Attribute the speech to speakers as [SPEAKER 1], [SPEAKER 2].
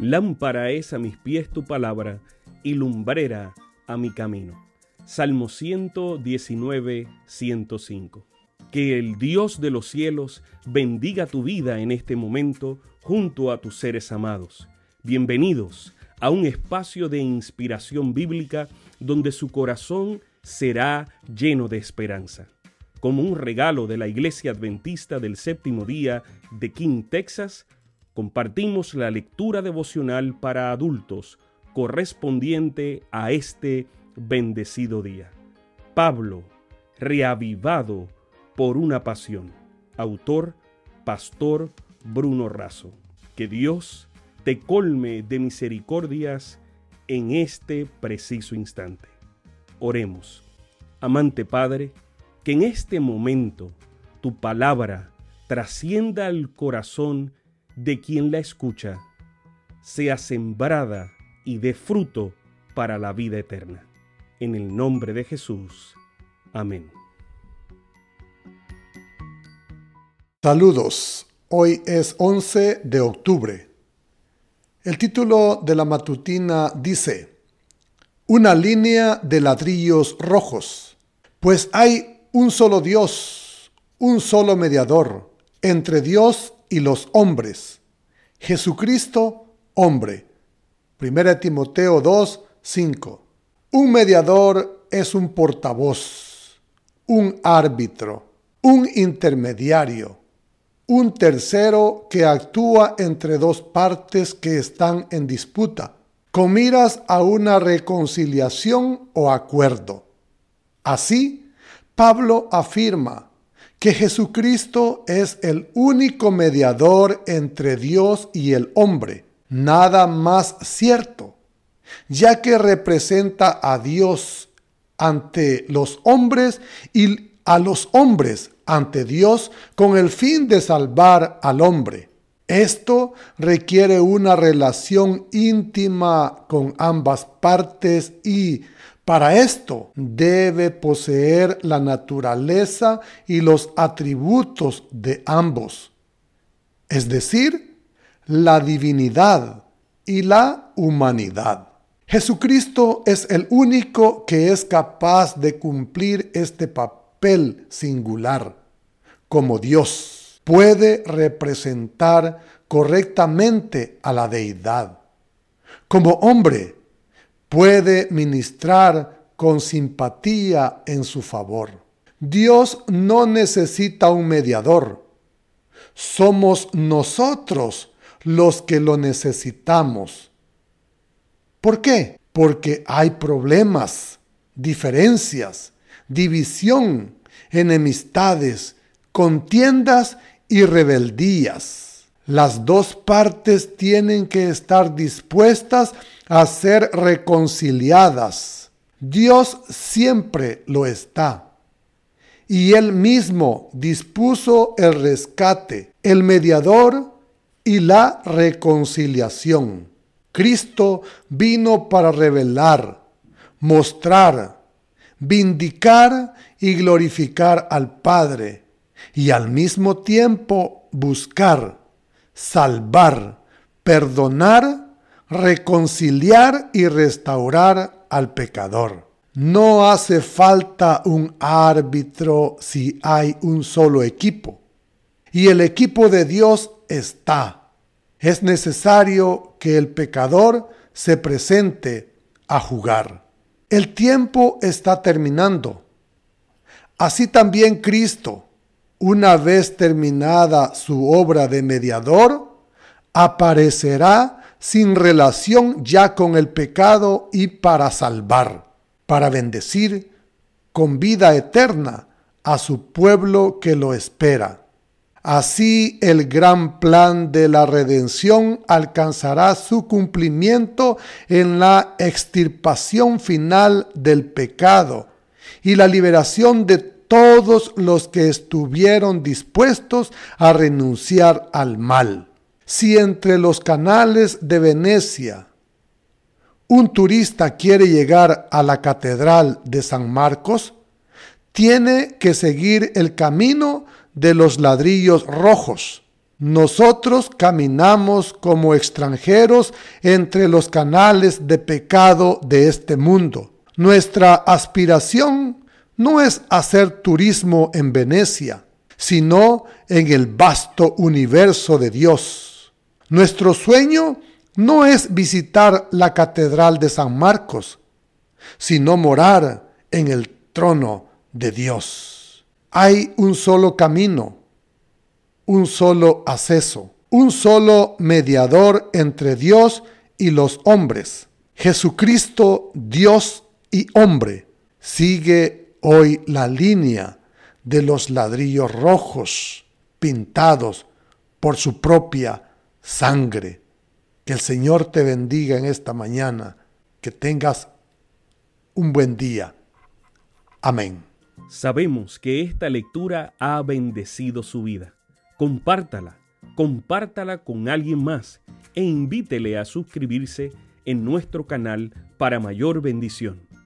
[SPEAKER 1] Lámpara es a mis pies tu palabra y lumbrera a mi camino. Salmo 119, 105. Que el Dios de los cielos bendiga tu vida en este momento junto a tus seres amados. Bienvenidos a un espacio de inspiración bíblica donde su corazón será lleno de esperanza. Como un regalo de la Iglesia Adventista del Séptimo Día de King, Texas, compartimos la lectura devocional para adultos correspondiente a este bendecido día. Pablo, reavivado por una pasión. Autor, Pastor Bruno Razo. Que Dios te colme de misericordias en este preciso instante. Oremos. Amante Padre, que en este momento tu palabra trascienda al corazón de quien la escucha, sea sembrada y dé fruto para la vida eterna. En el nombre de Jesús. Amén.
[SPEAKER 2] Saludos. Hoy es 11 de octubre. El título de la matutina dice, Una línea de ladrillos rojos, pues hay un solo Dios, un solo mediador entre Dios y los hombres. Jesucristo, hombre. 1 Timoteo 2, 5. Un mediador es un portavoz, un árbitro, un intermediario, un tercero que actúa entre dos partes que están en disputa, con miras a una reconciliación o acuerdo. Así, Pablo afirma que Jesucristo es el único mediador entre Dios y el hombre. Nada más cierto, ya que representa a Dios ante los hombres y a los hombres ante Dios con el fin de salvar al hombre. Esto requiere una relación íntima con ambas partes y para esto debe poseer la naturaleza y los atributos de ambos, es decir, la divinidad y la humanidad. Jesucristo es el único que es capaz de cumplir este papel singular. Como Dios puede representar correctamente a la deidad. Como hombre puede ministrar con simpatía en su favor. Dios no necesita un mediador. Somos nosotros los que lo necesitamos. ¿Por qué? Porque hay problemas, diferencias, división, enemistades, contiendas y rebeldías. Las dos partes tienen que estar dispuestas a ser reconciliadas. Dios siempre lo está. Y Él mismo dispuso el rescate, el mediador y la reconciliación. Cristo vino para revelar, mostrar, vindicar y glorificar al Padre y al mismo tiempo buscar salvar, perdonar, reconciliar y restaurar al pecador. No hace falta un árbitro si hay un solo equipo. Y el equipo de Dios está. Es necesario que el pecador se presente a jugar. El tiempo está terminando. Así también Cristo una vez terminada su obra de mediador, aparecerá sin relación ya con el pecado y para salvar, para bendecir con vida eterna a su pueblo que lo espera. Así el gran plan de la redención alcanzará su cumplimiento en la extirpación final del pecado y la liberación de todos los que estuvieron dispuestos a renunciar al mal. Si entre los canales de Venecia un turista quiere llegar a la Catedral de San Marcos, tiene que seguir el camino de los ladrillos rojos. nosotros caminamos como extranjeros entre los canales de pecado de este mundo. Nuestra aspiración no es hacer turismo en Venecia, sino en el vasto universo de Dios. Nuestro sueño no es visitar la Catedral de San Marcos, sino morar en el trono de Dios. Hay un solo camino, un solo acceso, un solo mediador entre Dios y los hombres. Jesucristo, Dios y hombre, sigue hoy la línea de los ladrillos rojos pintados por su propia sangre. Que el Señor te bendiga en esta mañana, que tengas un buen día. Amén.
[SPEAKER 1] Sabemos que esta lectura ha bendecido su vida. Compártala, compártala con alguien más e invítele a suscribirse en nuestro canal para mayor bendición.